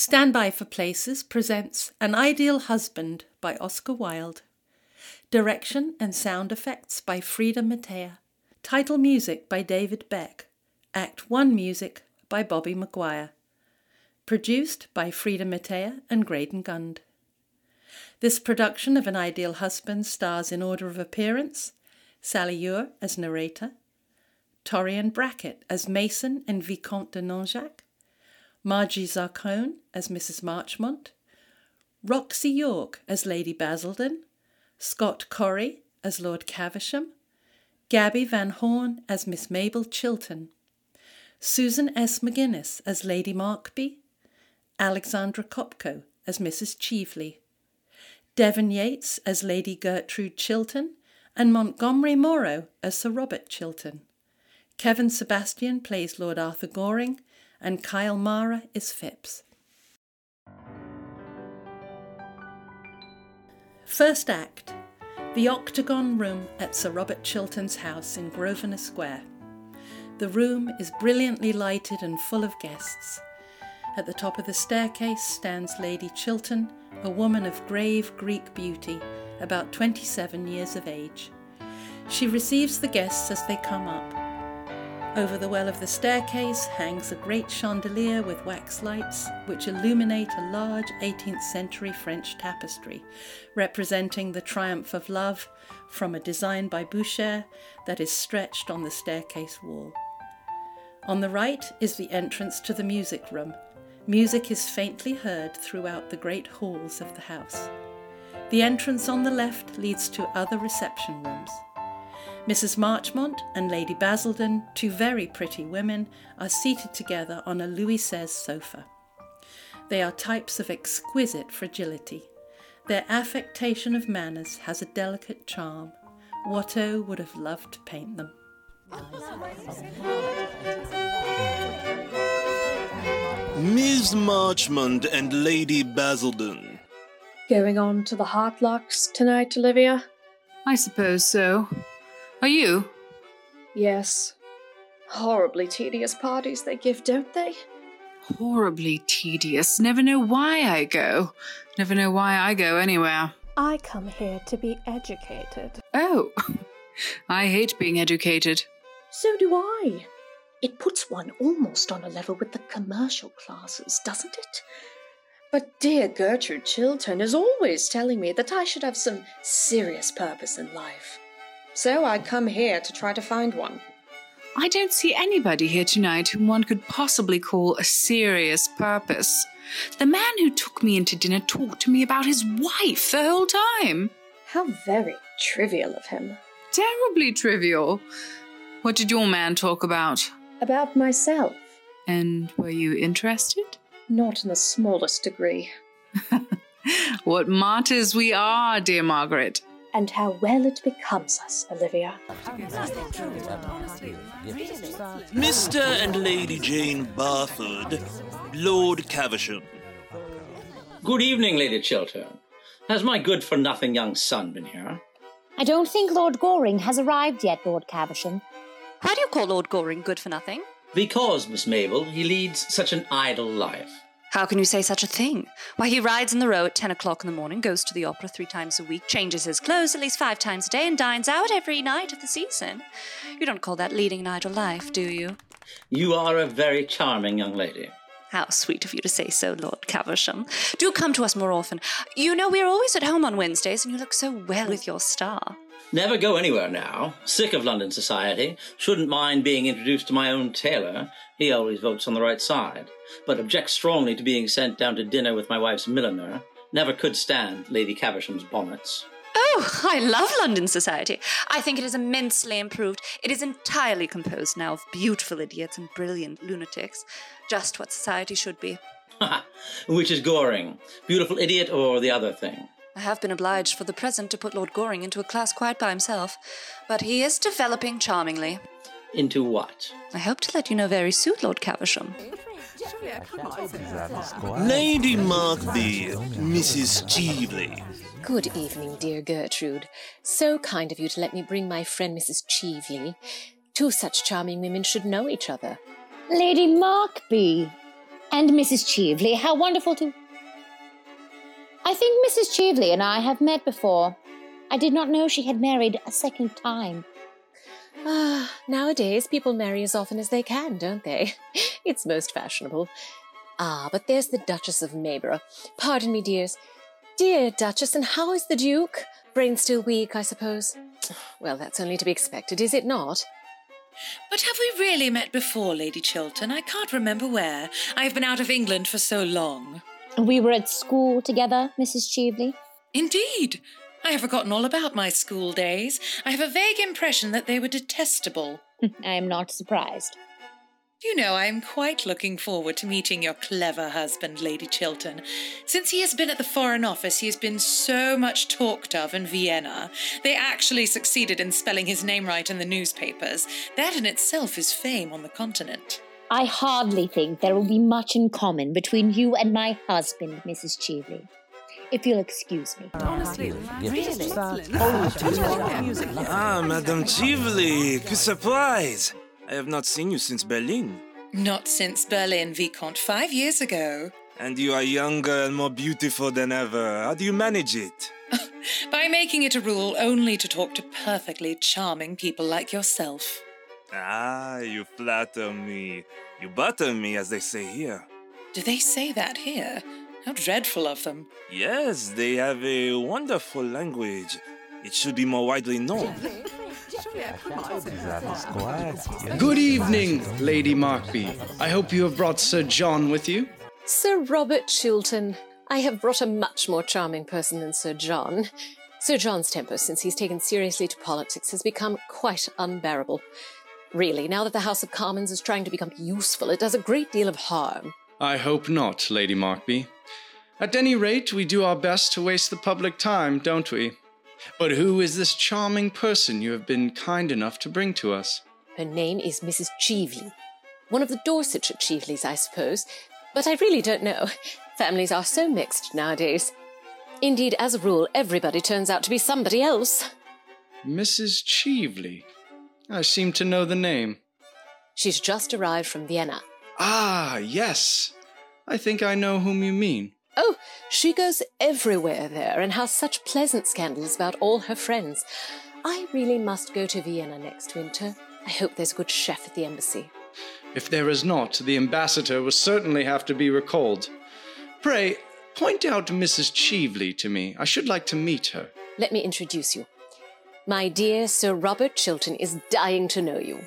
Stand By for Places presents An Ideal Husband by Oscar Wilde. Direction and sound effects by Frida Mattea. Title music by David Beck. Act 1 music by Bobby Maguire. Produced by Frida Mattea and Graydon Gund. This production of An Ideal Husband stars in order of appearance Sally Ure as narrator, Torian Brackett as Mason and Vicomte de Nanjac, Margie Zarcone as Mrs. Marchmont, Roxy York as Lady Basildon, Scott Corrie as Lord Caversham, Gabby Van Horn as Miss Mabel Chiltern, Susan S. McGuinness as Lady Markby, Alexandra Kopko as Mrs. Cheveley, Devon Yates as Lady Gertrude Chiltern, and Montgomery Morrow as Sir Robert Chiltern. Kevin Sebastian plays Lord Arthur Goring, and Kyle Mara is Phipps. First Act The Octagon Room at Sir Robert Chiltern's house in Grosvenor Square. The room is brilliantly lighted and full of guests. At the top of the staircase stands Lady Chiltern, a woman of grave Greek beauty, about 27 years of age. She receives the guests as they come up. Over the well of the staircase hangs a great chandelier with wax lights, which illuminate a large 18th century French tapestry, representing the triumph of love from a design by Boucher that is stretched on the staircase wall. On the right is the entrance to the music room. Music is faintly heard throughout the great halls of the house. The entrance on the left leads to other reception rooms. Mrs. Marchmont and Lady Basildon, two very pretty women, are seated together on a Louis XVI sofa. They are types of exquisite fragility. Their affectation of manners has a delicate charm. Watteau would have loved to paint them. Miss Marchmont and Lady Basildon. Going on to the Hartlocks tonight, Olivia? I suppose so. Are you? Yes. Horribly tedious parties they give, don't they? Horribly tedious. Never know why I go. Never know why I go anywhere. I come here to be educated. Oh, I hate being educated. So do I. It puts one almost on a level with the commercial classes, doesn't it? But dear Gertrude Chiltern is always telling me that I should have some serious purpose in life. So I come here to try to find one. I don't see anybody here tonight whom one could possibly call a serious purpose. The man who took me into dinner talked to me about his wife the whole time. How very trivial of him. Terribly trivial. What did your man talk about? About myself. And were you interested? Not in the smallest degree. what martyrs we are, dear Margaret. And how well it becomes us, Olivia. Mr. and Lady Jane Barford, Lord Caversham. Good evening, Lady Chiltern. Has my good for nothing young son been here? I don't think Lord Goring has arrived yet, Lord Caversham. How do you call Lord Goring good for nothing? Because, Miss Mabel, he leads such an idle life. How can you say such a thing? Why, he rides in the Row at 10 o'clock in the morning, goes to the opera three times a week, changes his clothes at least five times a day, and dines out every night of the season. You don't call that leading an idle life, do you? You are a very charming young lady. How sweet of you to say so, Lord Caversham. Do come to us more often. You know, we're always at home on Wednesdays, and you look so well with your star. Never go anywhere now. Sick of London society. Shouldn't mind being introduced to my own tailor. He always votes on the right side. But objects strongly to being sent down to dinner with my wife's milliner. Never could stand Lady Caversham's bonnets. Oh, I love London society. I think it is immensely improved. It is entirely composed now of beautiful idiots and brilliant lunatics. Just what society should be. Which is Goring? Beautiful idiot or the other thing? I have been obliged for the present to put Lord Goring into a class quite by himself, but he is developing charmingly. Into what? I hope to let you know very soon, Lord Caversham. Lady Markby, Mrs. Cheveley. Good evening, dear Gertrude. So kind of you to let me bring my friend Mrs. Cheveley. Two such charming women should know each other. Lady Markby. And Mrs. Cheveley, how wonderful to. I think Mrs. Cheveley and I have met before. I did not know she had married a second time. Ah, nowadays people marry as often as they can, don't they? It's most fashionable. Ah, but there's the Duchess of Maryborough. Pardon me, dears. Dear Duchess, and how is the Duke? Brain still weak, I suppose. Well, that's only to be expected, is it not? But have we really met before, Lady Chiltern? I can't remember where. I have been out of England for so long. We were at school together, Mrs. Cheveley. Indeed. I have forgotten all about my school days. I have a vague impression that they were detestable. I am not surprised. You know, I am quite looking forward to meeting your clever husband, Lady Chiltern. Since he has been at the Foreign Office, he has been so much talked of in Vienna. They actually succeeded in spelling his name right in the newspapers. That in itself is fame on the continent. I hardly think there will be much in common between you and my husband, Mrs. Cheveley. If you'll excuse me. Honestly, really? Ah, Madame Cheveley, que surprise! I have not seen you since Berlin. Not since Berlin, Vicomte, five years ago. And you are younger and more beautiful than ever. How do you manage it? By making it a rule only to talk to perfectly charming people like yourself. Ah, you flatter me. You butter me, as they say here. Do they say that here? How dreadful of them. Yes, they have a wonderful language. It should be more widely known. Good evening, Lady Markby. I hope you have brought Sir John with you. Sir Robert Chiltern. I have brought a much more charming person than Sir John. Sir John's temper, since he's taken seriously to politics, has become quite unbearable. Really, now that the House of Commons is trying to become useful, it does a great deal of harm. I hope not, Lady Markby. At any rate, we do our best to waste the public time, don't we? But who is this charming person you have been kind enough to bring to us? Her name is Mrs. Cheveley. One of the Dorsetshire Cheveleys, I suppose, but I really don't know. Families are so mixed nowadays. Indeed, as a rule, everybody turns out to be somebody else. Mrs. Cheveley. I seem to know the name. She's just arrived from Vienna. Ah, yes. I think I know whom you mean. Oh, she goes everywhere there and has such pleasant scandals about all her friends. I really must go to Vienna next winter. I hope there's a good chef at the embassy. If there is not, the ambassador will certainly have to be recalled. Pray, point out Mrs. Cheveley to me. I should like to meet her. Let me introduce you. My dear Sir Robert Chiltern is dying to know you.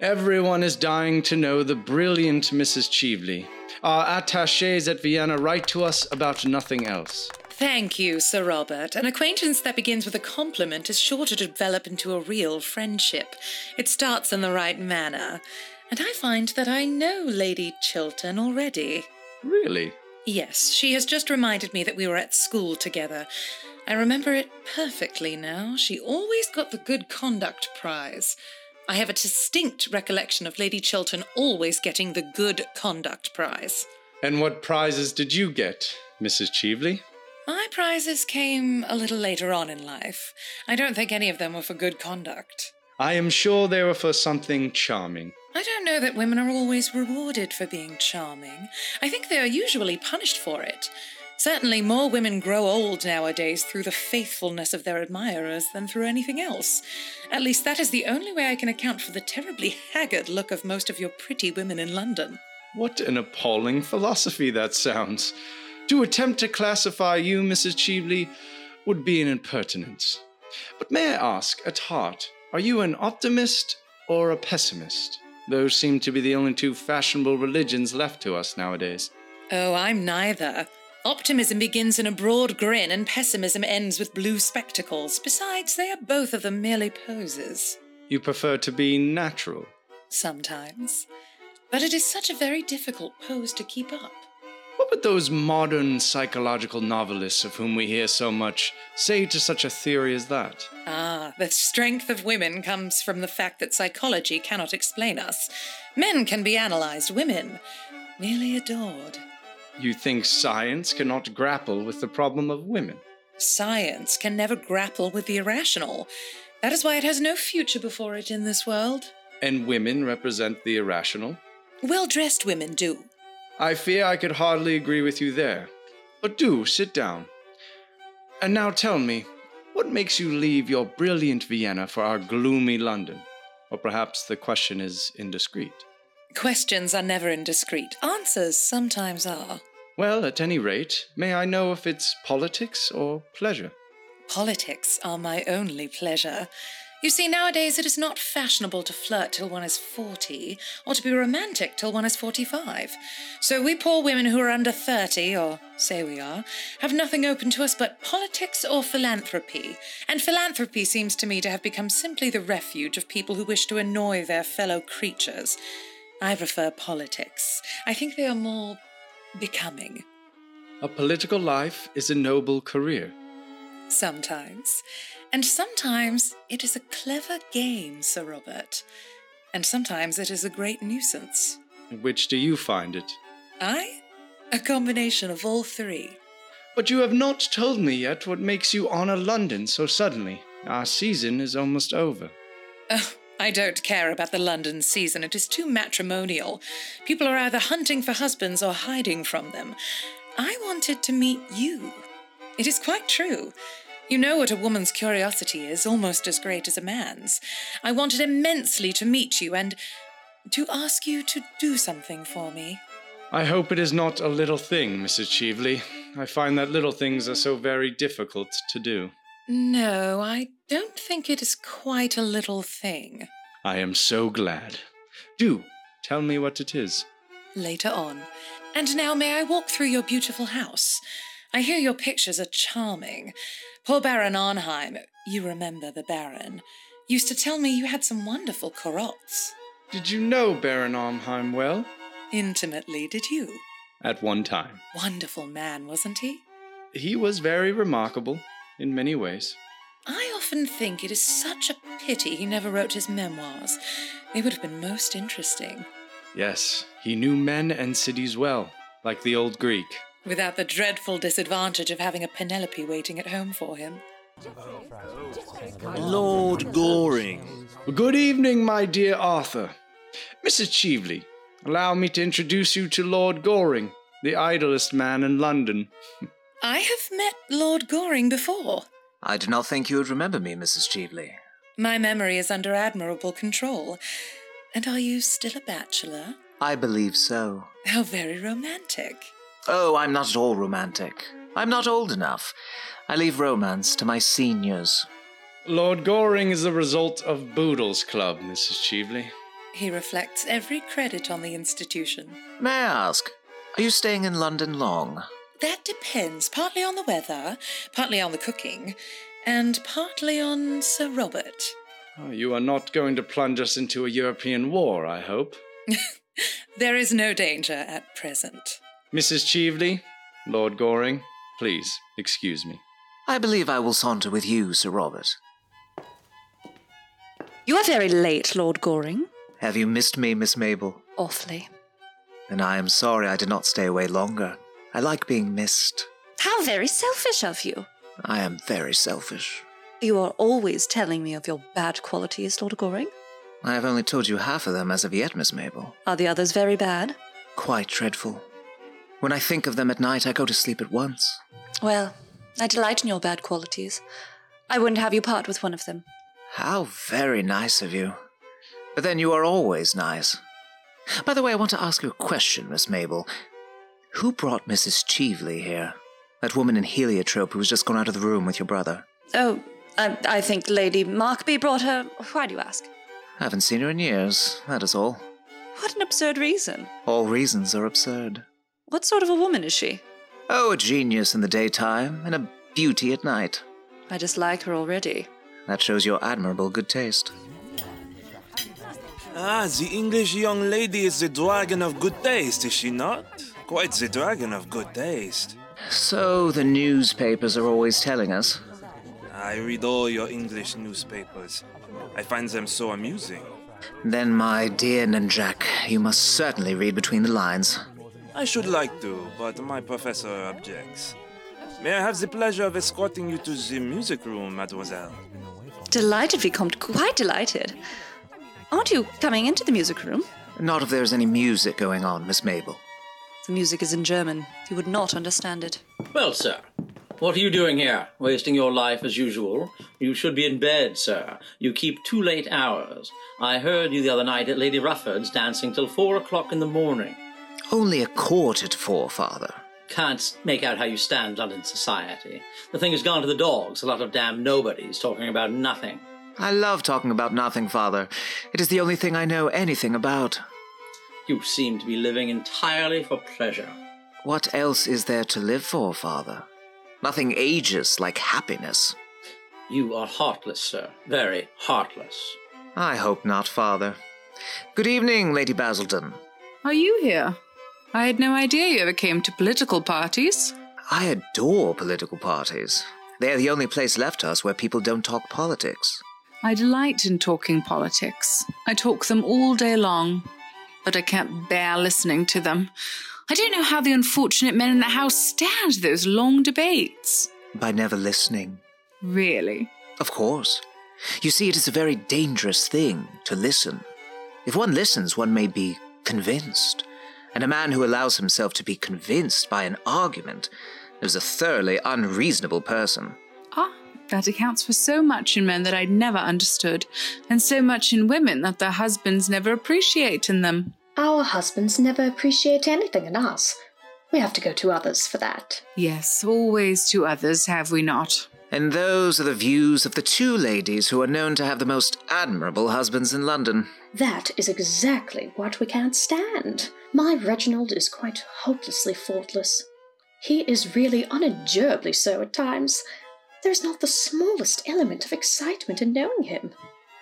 Everyone is dying to know the brilliant Mrs. Cheveley. Our attaches at Vienna write to us about nothing else. Thank you, Sir Robert. An acquaintance that begins with a compliment is sure to develop into a real friendship. It starts in the right manner. And I find that I know Lady Chiltern already. Really? Yes, she has just reminded me that we were at school together. I remember it perfectly now. She always got the Good Conduct Prize. I have a distinct recollection of Lady Chiltern always getting the Good Conduct Prize. And what prizes did you get, Mrs. Cheveley? My prizes came a little later on in life. I don't think any of them were for good conduct. I am sure they were for something charming. I don't know that women are always rewarded for being charming. I think they are usually punished for it. Certainly, more women grow old nowadays through the faithfulness of their admirers than through anything else. At least that is the only way I can account for the terribly haggard look of most of your pretty women in London. What an appalling philosophy that sounds. To attempt to classify you, Mrs. Cheveley, would be an impertinence. But may I ask, at heart, are you an optimist or a pessimist? Those seem to be the only two fashionable religions left to us nowadays. Oh, I'm neither. Optimism begins in a broad grin, and pessimism ends with blue spectacles. Besides, they are both of them merely poses. You prefer to be natural? Sometimes. But it is such a very difficult pose to keep up. What would those modern psychological novelists of whom we hear so much say to such a theory as that? Ah, the strength of women comes from the fact that psychology cannot explain us. Men can be analyzed, women merely adored. You think science cannot grapple with the problem of women? Science can never grapple with the irrational. That is why it has no future before it in this world. And women represent the irrational? Well dressed women do. I fear I could hardly agree with you there. But do sit down. And now tell me, what makes you leave your brilliant Vienna for our gloomy London? Or perhaps the question is indiscreet. Questions are never indiscreet. Answers sometimes are. Well, at any rate, may I know if it's politics or pleasure? Politics are my only pleasure. You see, nowadays it is not fashionable to flirt till one is 40, or to be romantic till one is 45. So we poor women who are under 30, or say we are, have nothing open to us but politics or philanthropy. And philanthropy seems to me to have become simply the refuge of people who wish to annoy their fellow creatures. I prefer politics. I think they are more becoming. A political life is a noble career. Sometimes. And sometimes it is a clever game, Sir Robert. And sometimes it is a great nuisance. Which do you find it? I? A combination of all three. But you have not told me yet what makes you honor London so suddenly. Our season is almost over. Oh, I don't care about the London season. It is too matrimonial. People are either hunting for husbands or hiding from them. I wanted to meet you. It is quite true. You know what a woman's curiosity is, almost as great as a man's. I wanted immensely to meet you and to ask you to do something for me. I hope it is not a little thing, Mrs. Cheveley. I find that little things are so very difficult to do. No, I don't think it is quite a little thing. I am so glad. Do tell me what it is. Later on. And now may I walk through your beautiful house? I hear your pictures are charming. Poor Baron Arnheim, you remember the Baron, used to tell me you had some wonderful Corots. Did you know Baron Arnheim well? Intimately, did you? At one time. Wonderful man, wasn't he? He was very remarkable in many ways. I often think it is such a pity he never wrote his memoirs. They would have been most interesting. Yes, he knew men and cities well, like the old Greek. Without the dreadful disadvantage of having a Penelope waiting at home for him. Lord Goring. Good evening, my dear Arthur. Mrs. Cheveley, allow me to introduce you to Lord Goring, the idlest man in London. I have met Lord Goring before. I do not think you would remember me, Mrs. Cheveley. My memory is under admirable control. And are you still a bachelor? I believe so. How very romantic. Oh, I'm not at all romantic. I'm not old enough. I leave romance to my seniors. Lord Goring is the result of Boodle's Club, Mrs. Cheveley. He reflects every credit on the institution. May I ask, are you staying in London long? That depends, partly on the weather, partly on the cooking, and partly on Sir Robert. Oh, you are not going to plunge us into a European war, I hope. there is no danger at present. Mrs. Cheveley, Lord Goring, please excuse me. I believe I will saunter with you, Sir Robert. You are very late, Lord Goring. Have you missed me, Miss Mabel? Awfully. Then I am sorry I did not stay away longer. I like being missed. How very selfish of you. I am very selfish. You are always telling me of your bad qualities, Lord Goring. I have only told you half of them as of yet, Miss Mabel. Are the others very bad? Quite dreadful. When I think of them at night, I go to sleep at once. Well, I delight in your bad qualities. I wouldn't have you part with one of them. How very nice of you. But then you are always nice. By the way, I want to ask you a question, Miss Mabel. Who brought Mrs. Cheveley here? That woman in heliotrope who was just gone out of the room with your brother. Oh, I, I think Lady Markby brought her. Why do you ask? I haven't seen her in years, that is all. What an absurd reason. All reasons are absurd. What sort of a woman is she? Oh, a genius in the daytime and a beauty at night. I dislike her already. That shows your admirable good taste. Ah, the English young lady is the dragon of good taste, is she not? Quite the dragon of good taste. So the newspapers are always telling us. I read all your English newspapers. I find them so amusing. Then, my dear Nanjac, you must certainly read between the lines. I should like to, but my professor objects. May I have the pleasure of escorting you to the music room, mademoiselle? Delighted, Vicomte, quite delighted. Aren't you coming into the music room? Not if there's any music going on, Miss Mabel. The music is in German. You would not understand it. Well, sir, what are you doing here? Wasting your life as usual? You should be in bed, sir. You keep too late hours. I heard you the other night at Lady Rufford's dancing till four o'clock in the morning. Only a quarter to four, father. Can't make out how you stand London society. The thing has gone to the dogs. A lot of damn nobodies talking about nothing. I love talking about nothing, father. It is the only thing I know anything about. You seem to be living entirely for pleasure. What else is there to live for, father? Nothing ages like happiness. You are heartless, sir. Very heartless. I hope not, father. Good evening, Lady Basildon. Are you here? I had no idea you ever came to political parties. I adore political parties. They are the only place left us where people don't talk politics. I delight in talking politics. I talk them all day long, but I can't bear listening to them. I don't know how the unfortunate men in the House stand those long debates. By never listening. Really? Of course. You see, it is a very dangerous thing to listen. If one listens, one may be convinced. And a man who allows himself to be convinced by an argument is a thoroughly unreasonable person. That accounts for so much in men that I'd never understood, and so much in women that their husbands never appreciate in them. Our husbands never appreciate anything in us. We have to go to others for that. Yes, always to others, have we not? And those are the views of the two ladies who are known to have the most admirable husbands in London. That is exactly what we can't stand. My Reginald is quite hopelessly faultless. He is really unendurably so at times. There is not the smallest element of excitement in knowing him.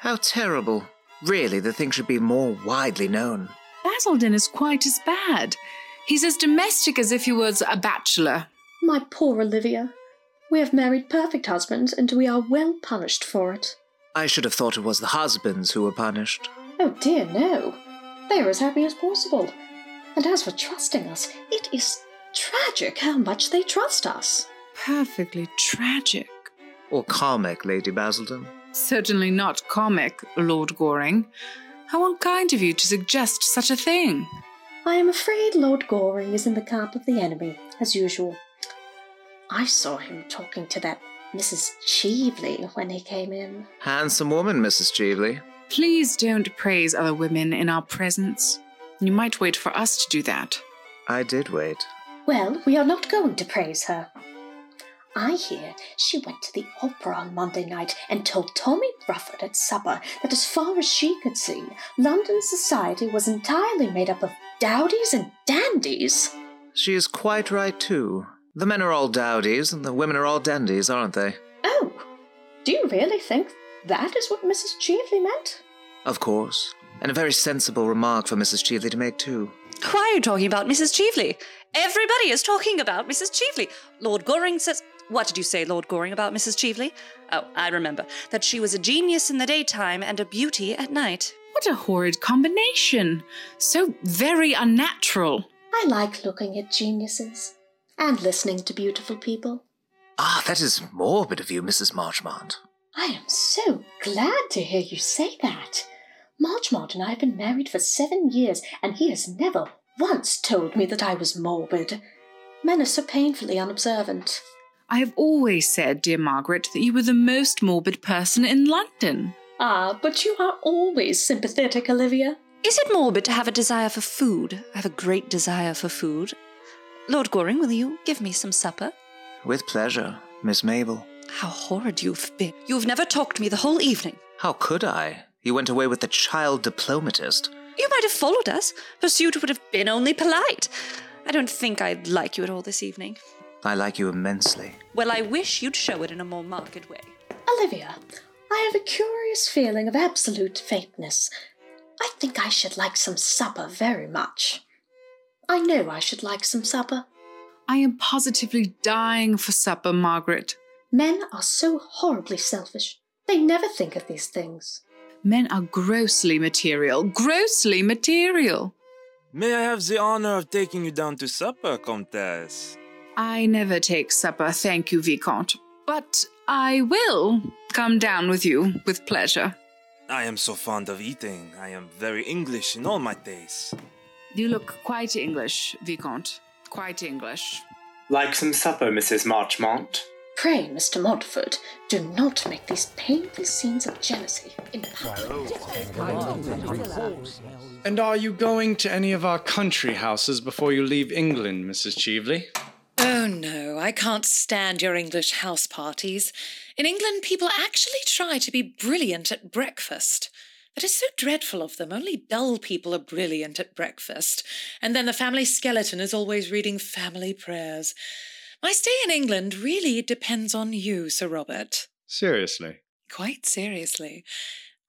How terrible. Really, the thing should be more widely known. Basildon is quite as bad. He's as domestic as if he was a bachelor. My poor Olivia. We have married perfect husbands, and we are well punished for it. I should have thought it was the husbands who were punished. Oh dear, no. They are as happy as possible. And as for trusting us, it is tragic how much they trust us. Perfectly tragic. Or comic, Lady Basildon. Certainly not comic, Lord Goring. How unkind of you to suggest such a thing. I am afraid Lord Goring is in the camp of the enemy, as usual. I saw him talking to that Mrs. Cheveley when he came in. Handsome woman, Mrs. Cheveley. Please don't praise other women in our presence. You might wait for us to do that. I did wait. Well, we are not going to praise her. I hear she went to the opera on Monday night and told Tommy Rufford at supper that as far as she could see, London society was entirely made up of dowdies and dandies. She is quite right, too. The men are all dowdies and the women are all dandies, aren't they? Oh, do you really think that is what Mrs. Cheveley meant? Of course. And a very sensible remark for Mrs. Cheveley to make, too. Why are you talking about Mrs. Cheveley? Everybody is talking about Mrs. Cheveley. Lord Goring says. What did you say, Lord Goring, about Mrs. Cheveley? Oh, I remember. That she was a genius in the daytime and a beauty at night. What a horrid combination! So very unnatural. I like looking at geniuses and listening to beautiful people. Ah, that is morbid of you, Mrs. Marchmont. I am so glad to hear you say that. Marchmont and I have been married for seven years, and he has never once told me that I was morbid. Men are so painfully unobservant. I have always said, dear Margaret, that you were the most morbid person in London. Ah, but you are always sympathetic, Olivia. Is it morbid to have a desire for food? I have a great desire for food. Lord Goring, will you give me some supper? With pleasure, Miss Mabel. How horrid you've been. You've never talked to me the whole evening. How could I? You went away with the child diplomatist. You might have followed us. Pursuit would have been only polite. I don't think I'd like you at all this evening. I like you immensely. Well, I wish you'd show it in a more marked way. Olivia, I have a curious feeling of absolute faintness. I think I should like some supper very much. I know I should like some supper. I am positively dying for supper, Margaret. Men are so horribly selfish. They never think of these things. Men are grossly material, grossly material. May I have the honor of taking you down to supper, Comtesse? I never take supper, thank you, Vicomte. But I will come down with you with pleasure. I am so fond of eating. I am very English in all my tastes. You look quite English, Vicomte. Quite English. Like some supper, Mrs. Marchmont? Pray, Mr. Montford, do not make these painful scenes of jealousy in public. And are you going to any of our country houses before you leave England, Mrs. Cheveley? Oh no, I can't stand your English house parties. In England, people actually try to be brilliant at breakfast. That is so dreadful of them. Only dull people are brilliant at breakfast. And then the family skeleton is always reading family prayers. My stay in England really depends on you, Sir Robert. Seriously? Quite seriously.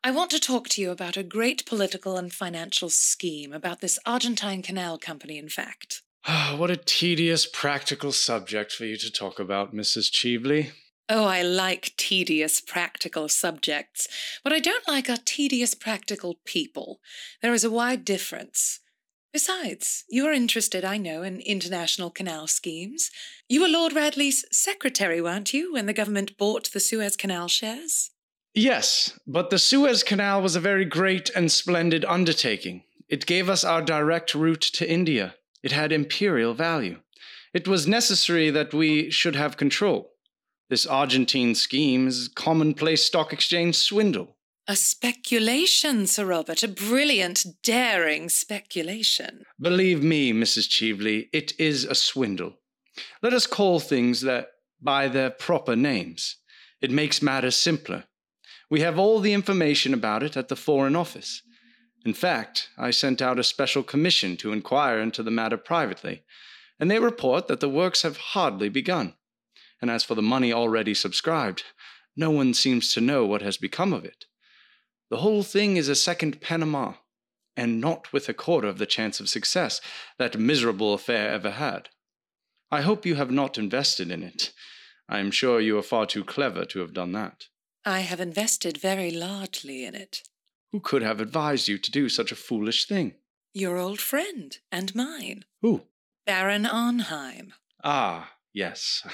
I want to talk to you about a great political and financial scheme, about this Argentine Canal Company, in fact. what a tedious practical subject for you to talk about, Mrs. Cheveley. Oh, I like tedious practical subjects. What I don't like are tedious practical people. There is a wide difference. Besides, you are interested, I know, in international canal schemes. You were Lord Radley's secretary, weren't you, when the government bought the Suez Canal shares? Yes, but the Suez Canal was a very great and splendid undertaking. It gave us our direct route to India. It had imperial value. It was necessary that we should have control. This Argentine scheme is commonplace stock exchange swindle. A speculation, Sir Robert, a brilliant, daring speculation. Believe me, Mrs. Cheveley, it is a swindle. Let us call things that by their proper names. It makes matters simpler. We have all the information about it at the Foreign Office. In fact, I sent out a special commission to inquire into the matter privately, and they report that the works have hardly begun and as for the money already subscribed, no one seems to know what has become of it. The whole thing is a second Panama, and not with a quarter of the chance of success that miserable affair ever had. I hope you have not invested in it. I am sure you are far too clever to have done that. I have invested very largely in it. Who could have advised you to do such a foolish thing? Your old friend and mine. Who? Baron Arnheim. Ah, yes.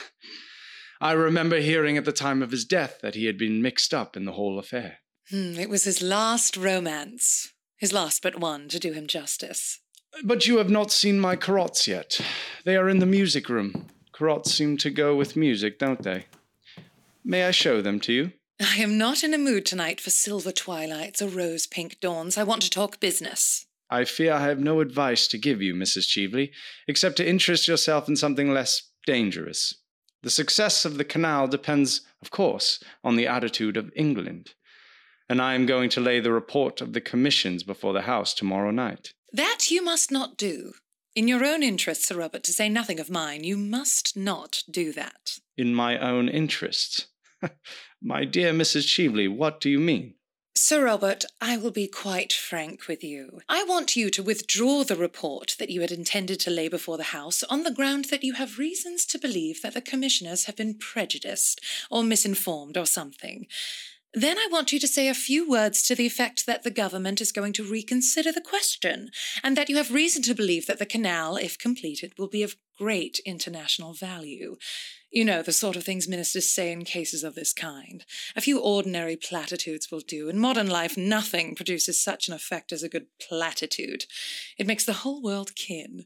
I remember hearing at the time of his death that he had been mixed up in the whole affair. Hmm, it was his last romance. His last but one, to do him justice. But you have not seen my Corots yet. They are in the music room. Corots seem to go with music, don't they? May I show them to you? I am not in a mood tonight for silver twilights or rose pink dawns. I want to talk business. I fear I have no advice to give you, Mrs. Cheveley, except to interest yourself in something less dangerous. The success of the canal depends, of course, on the attitude of England. And I am going to lay the report of the commissions before the House tomorrow night. That you must not do. In your own interests, Sir Robert, to say nothing of mine, you must not do that. In my own interests? my dear Mrs. Cheveley, what do you mean? Sir Robert, I will be quite frank with you. I want you to withdraw the report that you had intended to lay before the House on the ground that you have reasons to believe that the commissioners have been prejudiced or misinformed or something. Then I want you to say a few words to the effect that the government is going to reconsider the question, and that you have reason to believe that the canal, if completed, will be of great international value. You know, the sort of things ministers say in cases of this kind. A few ordinary platitudes will do. In modern life, nothing produces such an effect as a good platitude. It makes the whole world kin.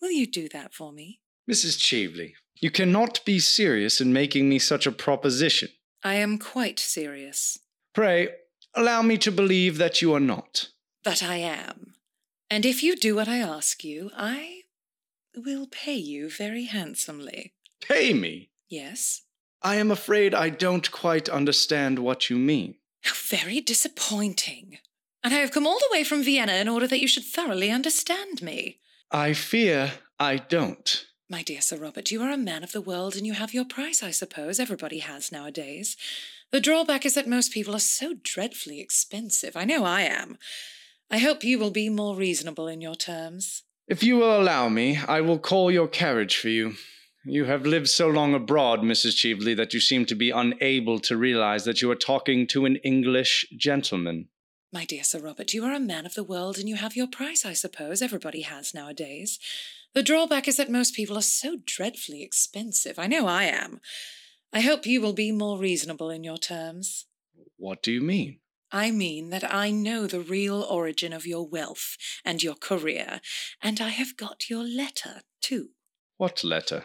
Will you do that for me? Mrs. Cheveley, you cannot be serious in making me such a proposition. I am quite serious. Pray, allow me to believe that you are not. But I am. And if you do what I ask you, I will pay you very handsomely. Pay me? Yes. I am afraid I don't quite understand what you mean. How very disappointing. And I have come all the way from Vienna in order that you should thoroughly understand me. I fear I don't. My dear Sir Robert, you are a man of the world and you have your price, I suppose. Everybody has nowadays. The drawback is that most people are so dreadfully expensive. I know I am. I hope you will be more reasonable in your terms. If you will allow me, I will call your carriage for you. You have lived so long abroad, Mrs. Cheveley, that you seem to be unable to realize that you are talking to an English gentleman. My dear Sir Robert, you are a man of the world and you have your price, I suppose. Everybody has nowadays. The drawback is that most people are so dreadfully expensive. I know I am. I hope you will be more reasonable in your terms. What do you mean? I mean that I know the real origin of your wealth and your career, and I have got your letter, too. What letter?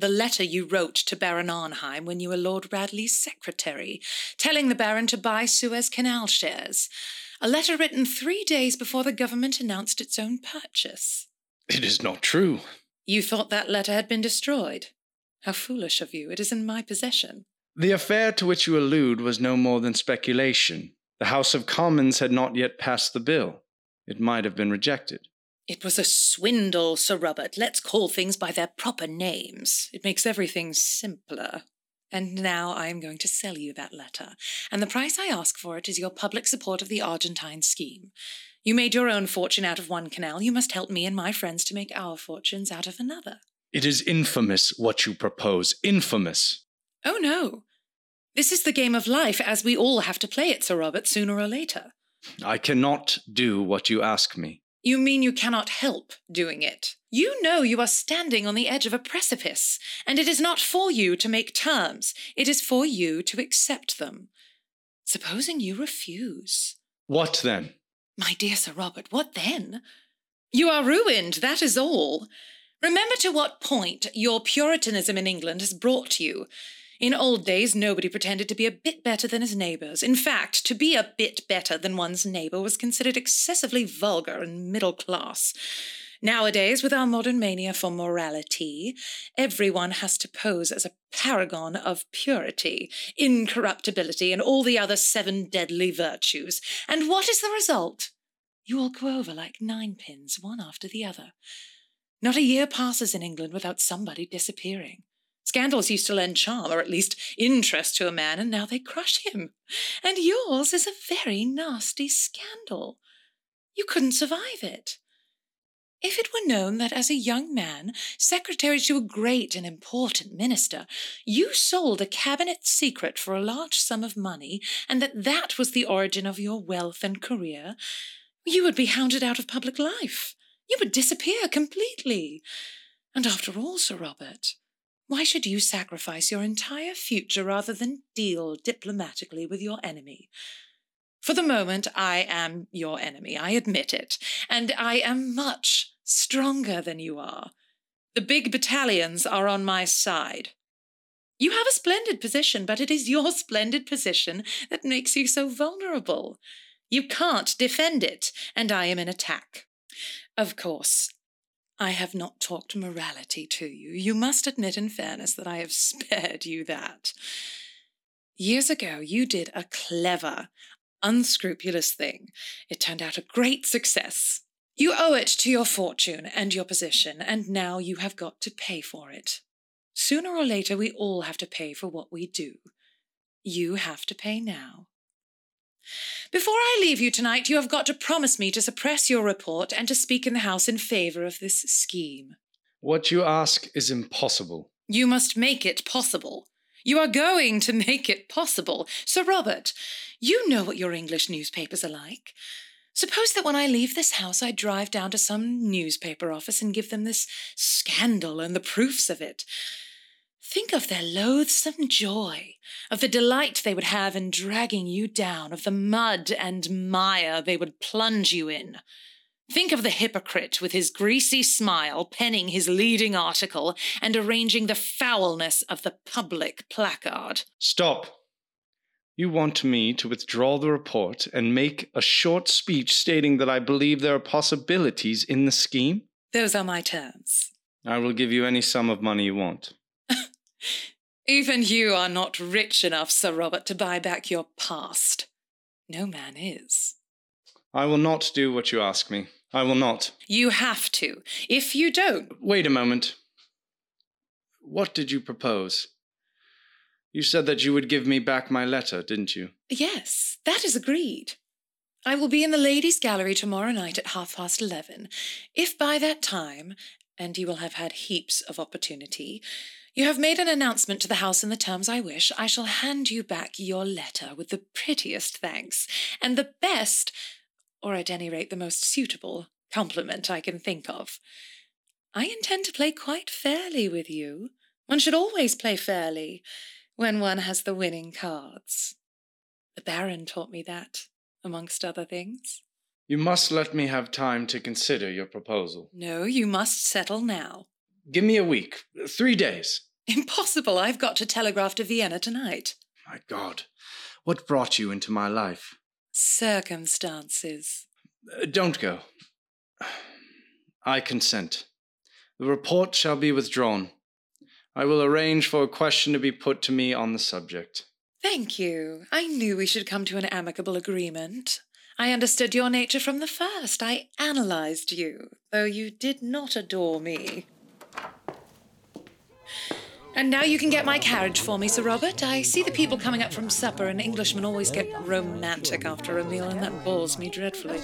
The letter you wrote to Baron Arnheim when you were Lord Radley's secretary, telling the Baron to buy Suez Canal shares. A letter written three days before the government announced its own purchase. It is not true. You thought that letter had been destroyed. How foolish of you. It is in my possession. The affair to which you allude was no more than speculation. The House of Commons had not yet passed the bill. It might have been rejected. It was a swindle, Sir Robert. Let's call things by their proper names. It makes everything simpler. And now I am going to sell you that letter, and the price I ask for it is your public support of the Argentine scheme. You made your own fortune out of one canal. You must help me and my friends to make our fortunes out of another. It is infamous what you propose. Infamous. Oh, no. This is the game of life as we all have to play it, Sir Robert, sooner or later. I cannot do what you ask me. You mean you cannot help doing it? You know you are standing on the edge of a precipice, and it is not for you to make terms. It is for you to accept them. Supposing you refuse. What then? My dear Sir Robert, what then? You are ruined, that is all. Remember to what point your Puritanism in England has brought you. In old days, nobody pretended to be a bit better than his neighbours. In fact, to be a bit better than one's neighbour was considered excessively vulgar and middle class. Nowadays, with our modern mania for morality, everyone has to pose as a paragon of purity, incorruptibility, and all the other seven deadly virtues. And what is the result? You all go over like ninepins, one after the other. Not a year passes in England without somebody disappearing. Scandals used to lend charm, or at least interest to a man, and now they crush him. And yours is a very nasty scandal. You couldn't survive it. If it were known that as a young man, secretary to a great and important minister, you sold a cabinet secret for a large sum of money, and that that was the origin of your wealth and career, you would be hounded out of public life. You would disappear completely. And after all, Sir Robert, why should you sacrifice your entire future rather than deal diplomatically with your enemy? For the moment, I am your enemy, I admit it, and I am much stronger than you are. The big battalions are on my side. You have a splendid position, but it is your splendid position that makes you so vulnerable. You can't defend it, and I am in attack. Of course, I have not talked morality to you. You must admit, in fairness, that I have spared you that. Years ago, you did a clever, unscrupulous thing. It turned out a great success. You owe it to your fortune and your position, and now you have got to pay for it. Sooner or later, we all have to pay for what we do. You have to pay now. Before I leave you tonight, you have got to promise me to suppress your report and to speak in the House in favour of this scheme. What you ask is impossible. You must make it possible. You are going to make it possible. Sir Robert, you know what your English newspapers are like. Suppose that when I leave this house, I drive down to some newspaper office and give them this scandal and the proofs of it. Think of their loathsome joy, of the delight they would have in dragging you down, of the mud and mire they would plunge you in. Think of the hypocrite with his greasy smile penning his leading article and arranging the foulness of the public placard. Stop. You want me to withdraw the report and make a short speech stating that I believe there are possibilities in the scheme? Those are my terms. I will give you any sum of money you want. Even you are not rich enough, Sir Robert, to buy back your past. No man is. I will not do what you ask me. I will not. You have to. If you don't. Wait a moment. What did you propose? You said that you would give me back my letter, didn't you? Yes, that is agreed. I will be in the ladies' gallery tomorrow night at half past eleven. If by that time, and you will have had heaps of opportunity, you have made an announcement to the House in the terms I wish, I shall hand you back your letter with the prettiest thanks, and the best, or at any rate the most suitable, compliment I can think of. I intend to play quite fairly with you. One should always play fairly when one has the winning cards. The Baron taught me that. amongst other things. You must let me have time to consider your proposal. No, you must settle now. Give me a week, three days. Impossible. I've got to telegraph to Vienna tonight. My God, what brought you into my life? Circumstances. Uh, don't go. I consent. The report shall be withdrawn. I will arrange for a question to be put to me on the subject. Thank you. I knew we should come to an amicable agreement. I understood your nature from the first. I analyzed you, though you did not adore me. And now you can get my carriage for me, Sir Robert. I see the people coming up from supper, and Englishmen always get romantic after a meal, and that bores me dreadfully.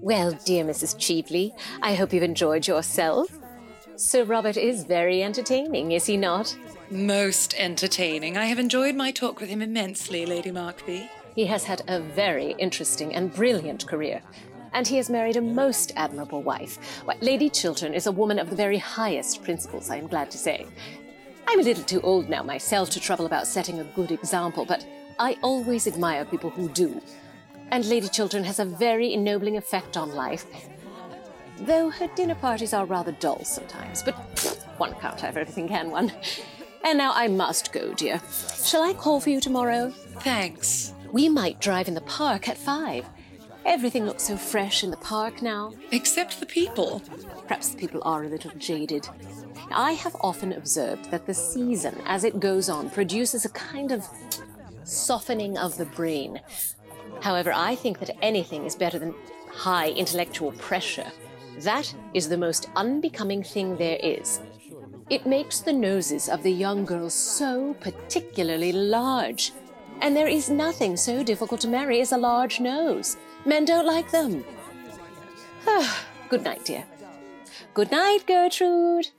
Well, dear Mrs. Cheveley, I hope you've enjoyed yourself. Sir Robert is very entertaining, is he not? Most entertaining. I have enjoyed my talk with him immensely, Lady Markby. He has had a very interesting and brilliant career, and he has married a most admirable wife. Why, Lady Chiltern is a woman of the very highest principles, I am glad to say. I'm a little too old now myself to trouble about setting a good example, but I always admire people who do. And Lady Chiltern has a very ennobling effect on life, though her dinner parties are rather dull sometimes, but one can't have everything, can one? And now I must go, dear. Shall I call for you tomorrow? Thanks. We might drive in the park at five. Everything looks so fresh in the park now. Except the people. Perhaps the people are a little jaded. I have often observed that the season, as it goes on, produces a kind of softening of the brain. However, I think that anything is better than high intellectual pressure. That is the most unbecoming thing there is. It makes the noses of the young girls so particularly large. And there is nothing so difficult to marry as a large nose. Men don't like them. Ah, good night, dear. Good night, Gertrude.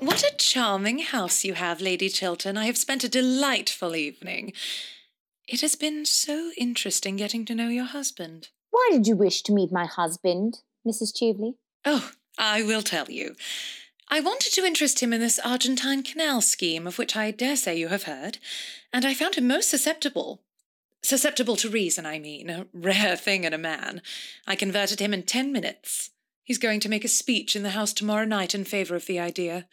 What a charming house you have, Lady Chiltern. I have spent a delightful evening. It has been so interesting getting to know your husband. Why did you wish to meet my husband, Mrs. Cheveley? Oh, I will tell you. I wanted to interest him in this Argentine Canal scheme, of which I dare say you have heard, and I found him most susceptible. Susceptible to reason, I mean, a rare thing in a man. I converted him in ten minutes. He's going to make a speech in the House tomorrow night in favour of the idea.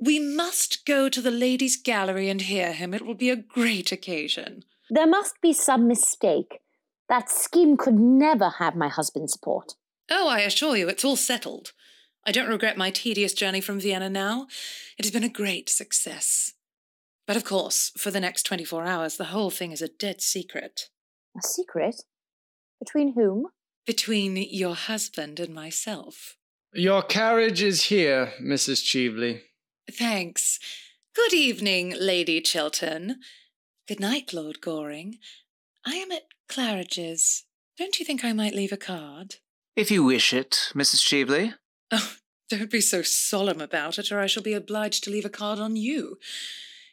We must go to the ladies' gallery and hear him. It will be a great occasion. There must be some mistake. That scheme could never have my husband's support. Oh, I assure you, it's all settled. I don't regret my tedious journey from Vienna now. It has been a great success. But of course, for the next 24 hours, the whole thing is a dead secret. A secret? Between whom? Between your husband and myself. Your carriage is here, Mrs. Cheveley. Thanks. Good evening, Lady Chiltern. Good night, Lord Goring. I am at Claridge's. Don't you think I might leave a card? If you wish it, Mrs. Cheveley. Oh, don't be so solemn about it, or I shall be obliged to leave a card on you.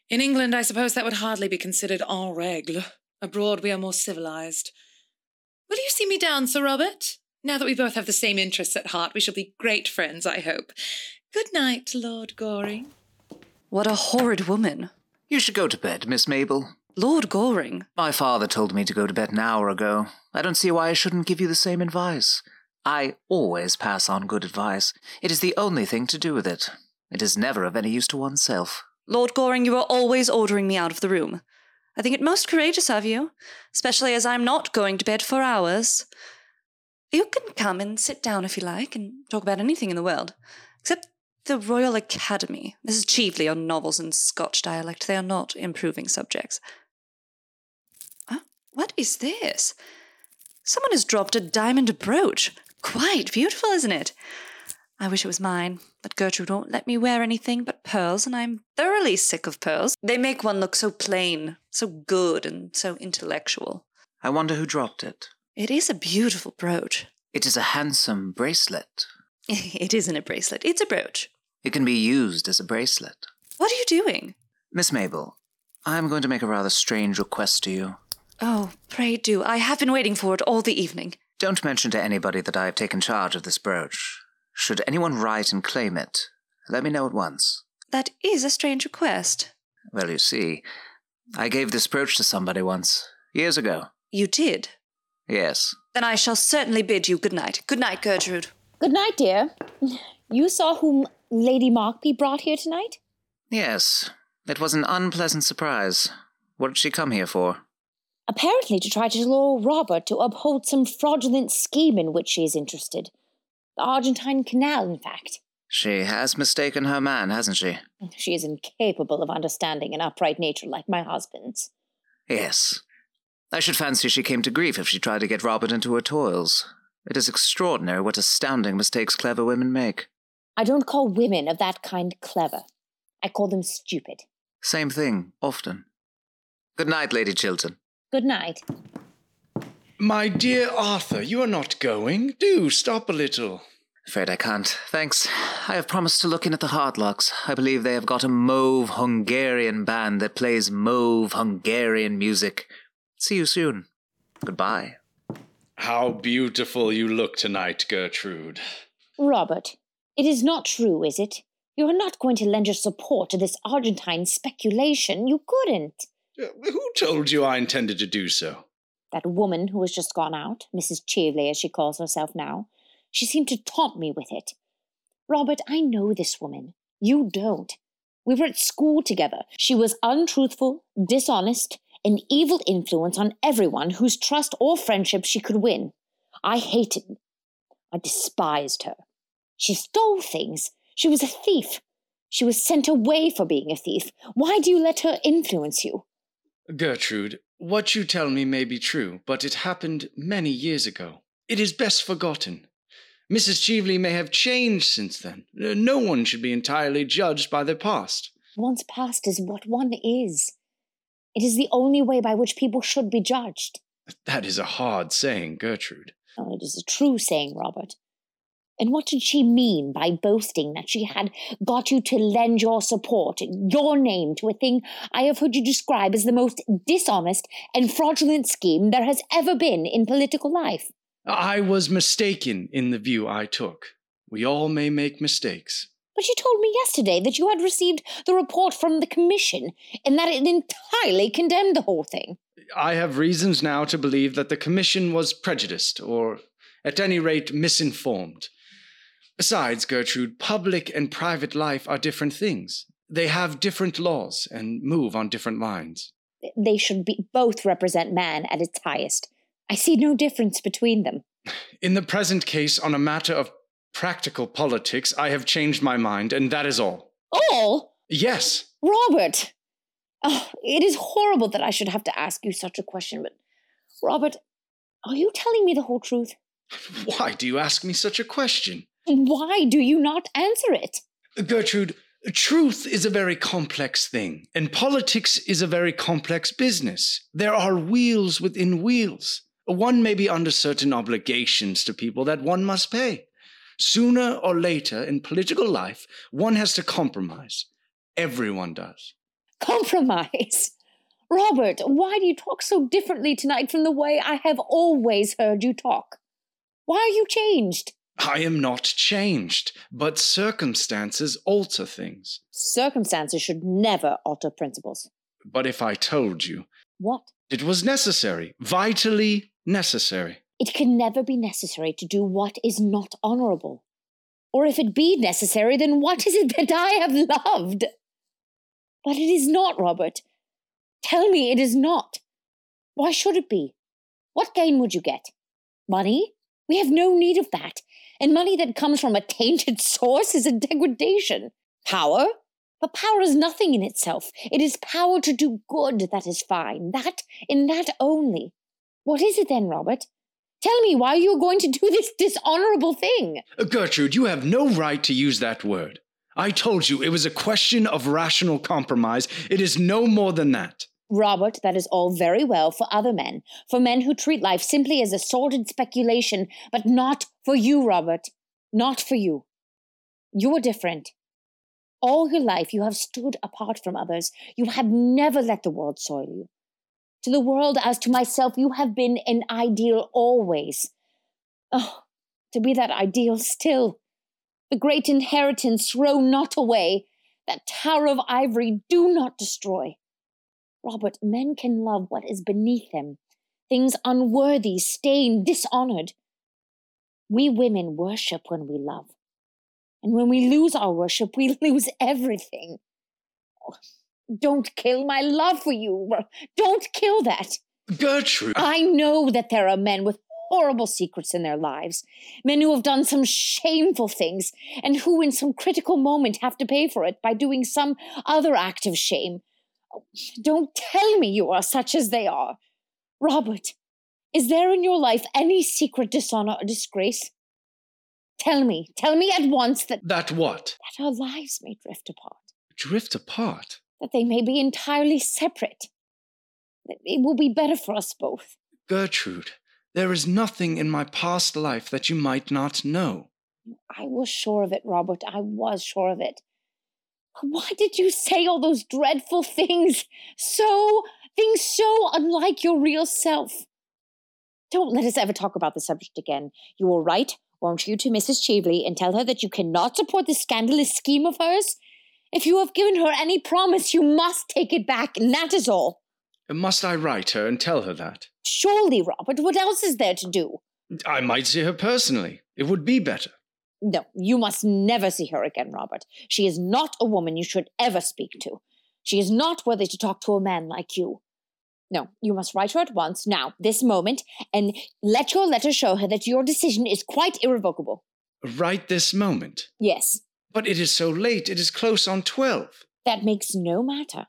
In England, I suppose that would hardly be considered en règle. Abroad, we are more civilized. Will you see me down, Sir Robert? Now that we both have the same interests at heart, we shall be great friends, I hope. Good night, Lord Goring. What a horrid woman. You should go to bed, Miss Mabel. Lord Goring. My father told me to go to bed an hour ago. I don't see why I shouldn't give you the same advice. I always pass on good advice. It is the only thing to do with it. It is never of any use to oneself. Lord Goring, you are always ordering me out of the room. I think it most courageous of you, especially as I'm not going to bed for hours. You can come and sit down if you like and talk about anything in the world, except the Royal Academy. This is chiefly on novels in Scotch dialect. They are not improving subjects. Huh? What is this? Someone has dropped a diamond brooch. Quite beautiful, isn't it? I wish it was mine, but Gertrude won't let me wear anything but pearls, and I'm thoroughly sick of pearls. They make one look so plain, so good, and so intellectual. I wonder who dropped it. It is a beautiful brooch. It is a handsome bracelet. it isn't a bracelet, it's a brooch. It can be used as a bracelet. What are you doing? Miss Mabel, I'm going to make a rather strange request to you. Oh, pray do. I have been waiting for it all the evening. Don't mention to anybody that I have taken charge of this brooch. Should anyone write and claim it, let me know at once. That is a strange request. Well, you see, I gave this brooch to somebody once, years ago. You did? Yes. Then I shall certainly bid you good night. Good night, Gertrude. Good night, dear. You saw whom Lady Markby brought here tonight? Yes. It was an unpleasant surprise. What did she come here for? Apparently to try to lure Robert to uphold some fraudulent scheme in which she is interested. The Argentine Canal, in fact. She has mistaken her man, hasn't she? She is incapable of understanding an upright nature like my husband's. Yes. I should fancy she came to grief if she tried to get Robert into her toils. It is extraordinary what astounding mistakes clever women make. I don't call women of that kind clever. I call them stupid. Same thing, often. Good night, Lady Chiltern. Good night. My dear Arthur, you are not going. Do stop a little. Afraid I can't. Thanks. I have promised to look in at the Hartlocks. I believe they have got a mauve Hungarian band that plays mauve Hungarian music. See you soon. Goodbye. How beautiful you look tonight, Gertrude. Robert, it is not true, is it? You are not going to lend your support to this Argentine speculation. You couldn't. Uh, Who told you I intended to do so? That woman who has just gone out, Mrs. Cheveley as she calls herself now, she seemed to taunt me with it. Robert, I know this woman. You don't. We were at school together. She was untruthful, dishonest, an evil influence on everyone whose trust or friendship she could win. I hated, her. I despised her. She stole things. She was a thief. She was sent away for being a thief. Why do you let her influence you? Gertrude, what you tell me may be true, but it happened many years ago. It is best forgotten. Mrs. Cheveley may have changed since then. No one should be entirely judged by their past. One's past is what one is. It is the only way by which people should be judged. That is a hard saying, Gertrude. Oh, it is a true saying, Robert. And what did she mean by boasting that she had got you to lend your support, your name, to a thing I have heard you describe as the most dishonest and fraudulent scheme there has ever been in political life? I was mistaken in the view I took. We all may make mistakes. But you told me yesterday that you had received the report from the Commission and that it entirely condemned the whole thing. I have reasons now to believe that the Commission was prejudiced, or at any rate misinformed. Besides, Gertrude, public and private life are different things. They have different laws and move on different lines. They should be both represent man at its highest. I see no difference between them. In the present case, on a matter of practical politics, I have changed my mind, and that is all. All? Yes. Robert! Oh, it is horrible that I should have to ask you such a question, but Robert, are you telling me the whole truth? Why do you ask me such a question? Why do you not answer it? Gertrude, truth is a very complex thing, and politics is a very complex business. There are wheels within wheels. One may be under certain obligations to people that one must pay. Sooner or later in political life, one has to compromise. Everyone does. Compromise. Robert, why do you talk so differently tonight from the way I have always heard you talk? Why are you changed? I am not changed, but circumstances alter things. Circumstances should never alter principles. But if I told you, What? it was necessary, vitally necessary. It can never be necessary to do what is not honourable. Or if it be necessary, then what is it that I have loved? But it is not, Robert. Tell me it is not. Why should it be? What gain would you get? Money? We have no need of that. And money that comes from a tainted source is a degradation. Power? But power is nothing in itself. It is power to do good that is fine. That, in that only. What is it then, Robert? Tell me why you are going to do this dishonorable thing. Uh, Gertrude, you have no right to use that word. I told you it was a question of rational compromise. It is no more than that. Robert, that is all very well for other men, for men who treat life simply as a sordid speculation, but not for you, Robert. Not for you. You are different. All your life you have stood apart from others. You have never let the world soil you. To the world, as to myself, you have been an ideal always. Oh, to be that ideal still. The great inheritance throw not away. That tower of ivory do not destroy. Robert, men can love what is beneath them, things unworthy, stained, dishonored. We women worship when we love. And when we lose our worship, we lose everything. Oh, don't kill my love for you. Don't kill that. Gertrude! I know that there are men with horrible secrets in their lives, men who have done some shameful things, and who, in some critical moment, have to pay for it by doing some other act of shame. Don't tell me you are such as they are. Robert, is there in your life any secret dishonor or disgrace? Tell me, tell me at once that. That what? That our lives may drift apart. Drift apart? That they may be entirely separate. That it will be better for us both. Gertrude, there is nothing in my past life that you might not know. I was sure of it, Robert. I was sure of it. Why did you say all those dreadful things? So, things so unlike your real self. Don't let us ever talk about the subject again. You will write, won't you, to Mrs. Cheveley and tell her that you cannot support this scandalous scheme of hers? If you have given her any promise, you must take it back, and that is all. Must I write her and tell her that? Surely, Robert, what else is there to do? I might see her personally. It would be better. No, you must never see her again, Robert. She is not a woman you should ever speak to. She is not worthy to talk to a man like you. No, you must write her at once, now, this moment, and let your letter show her that your decision is quite irrevocable. Right this moment? Yes. But it is so late. It is close on twelve. That makes no matter.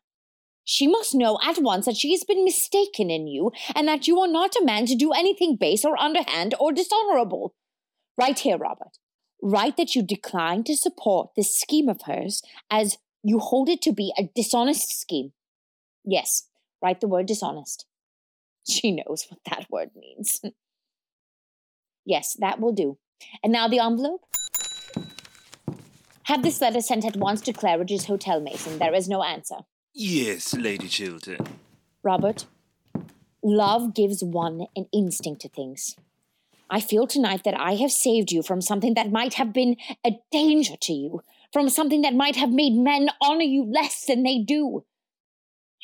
She must know at once that she has been mistaken in you, and that you are not a man to do anything base or underhand or dishonorable. Write here, Robert. Write that you decline to support this scheme of hers as you hold it to be a dishonest scheme. Yes, write the word dishonest. She knows what that word means. yes, that will do. And now the envelope? Have this letter sent at once to Claridge's Hotel, Mason. There is no answer. Yes, Lady Chiltern. Robert, love gives one an instinct to things. I feel tonight that I have saved you from something that might have been a danger to you, from something that might have made men honor you less than they do.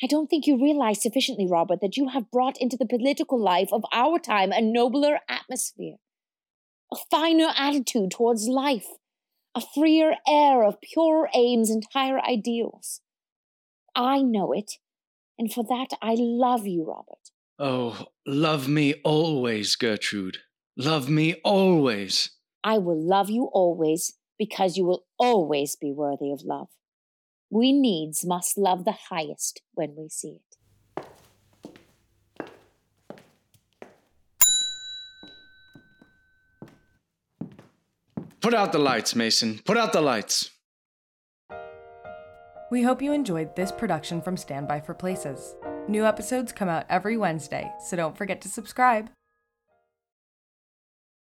I don't think you realize sufficiently, Robert, that you have brought into the political life of our time a nobler atmosphere, a finer attitude towards life, a freer air of purer aims and higher ideals. I know it, and for that I love you, Robert. Oh, love me always, Gertrude. Love me always. I will love you always because you will always be worthy of love. We needs must love the highest when we see it. Put out the lights, Mason. Put out the lights. We hope you enjoyed this production from Standby for Places. New episodes come out every Wednesday, so don't forget to subscribe.